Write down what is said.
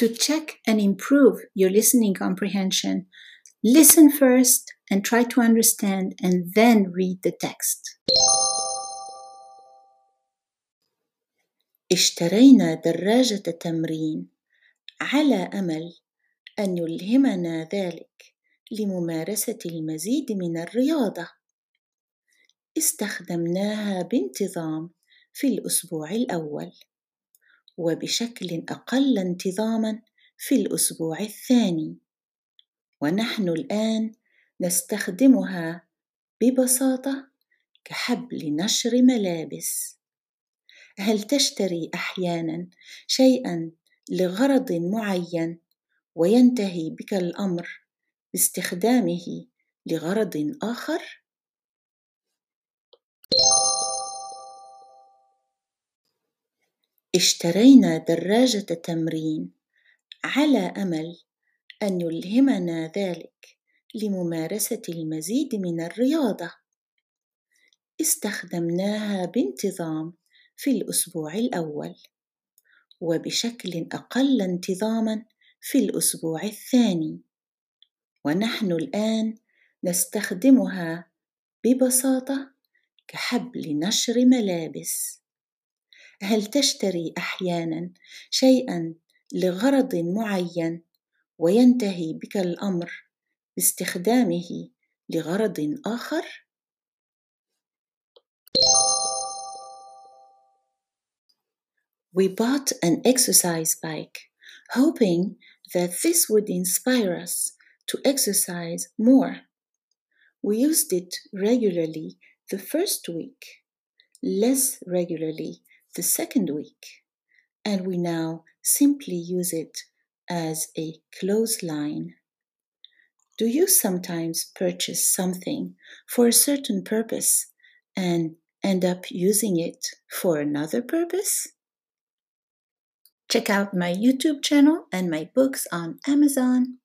To check and improve your listening comprehension, listen first and try to understand and then read the text. اشترينا دراجة تمرين على أمل أن يلهمنا ذلك لممارسة المزيد من الرياضة. استخدمناها بانتظام في الأسبوع الأول، وبشكل أقل انتظامًا في الأسبوع الثاني، ونحن الآن نستخدمها ببساطة كحبل نشر ملابس. هل تشتري أحيانا شيئا لغرض معين وينتهي بك الأمر باستخدامه لغرض آخر اشترينا دراجة تمرين على أمل أن يلهمنا ذلك لممارسة المزيد من الرياضة. استخدمناها بانتظام في الأسبوع الأول وبشكل أقل انتظامًا في الأسبوع الثاني. ونحن الآن نستخدمها ببساطة كحبل نشر ملابس. هل تشتري أحيانًا شيئًا لغرض معين وينتهي بك الأمر باستخدامه لغرض آخر؟ We bought an exercise bike, hoping that this would inspire us to exercise more. We used it regularly the first week, less regularly the second week, and we now simply use it as a clothesline. Do you sometimes purchase something for a certain purpose and end up using it for another purpose? Check out my YouTube channel and my books on Amazon.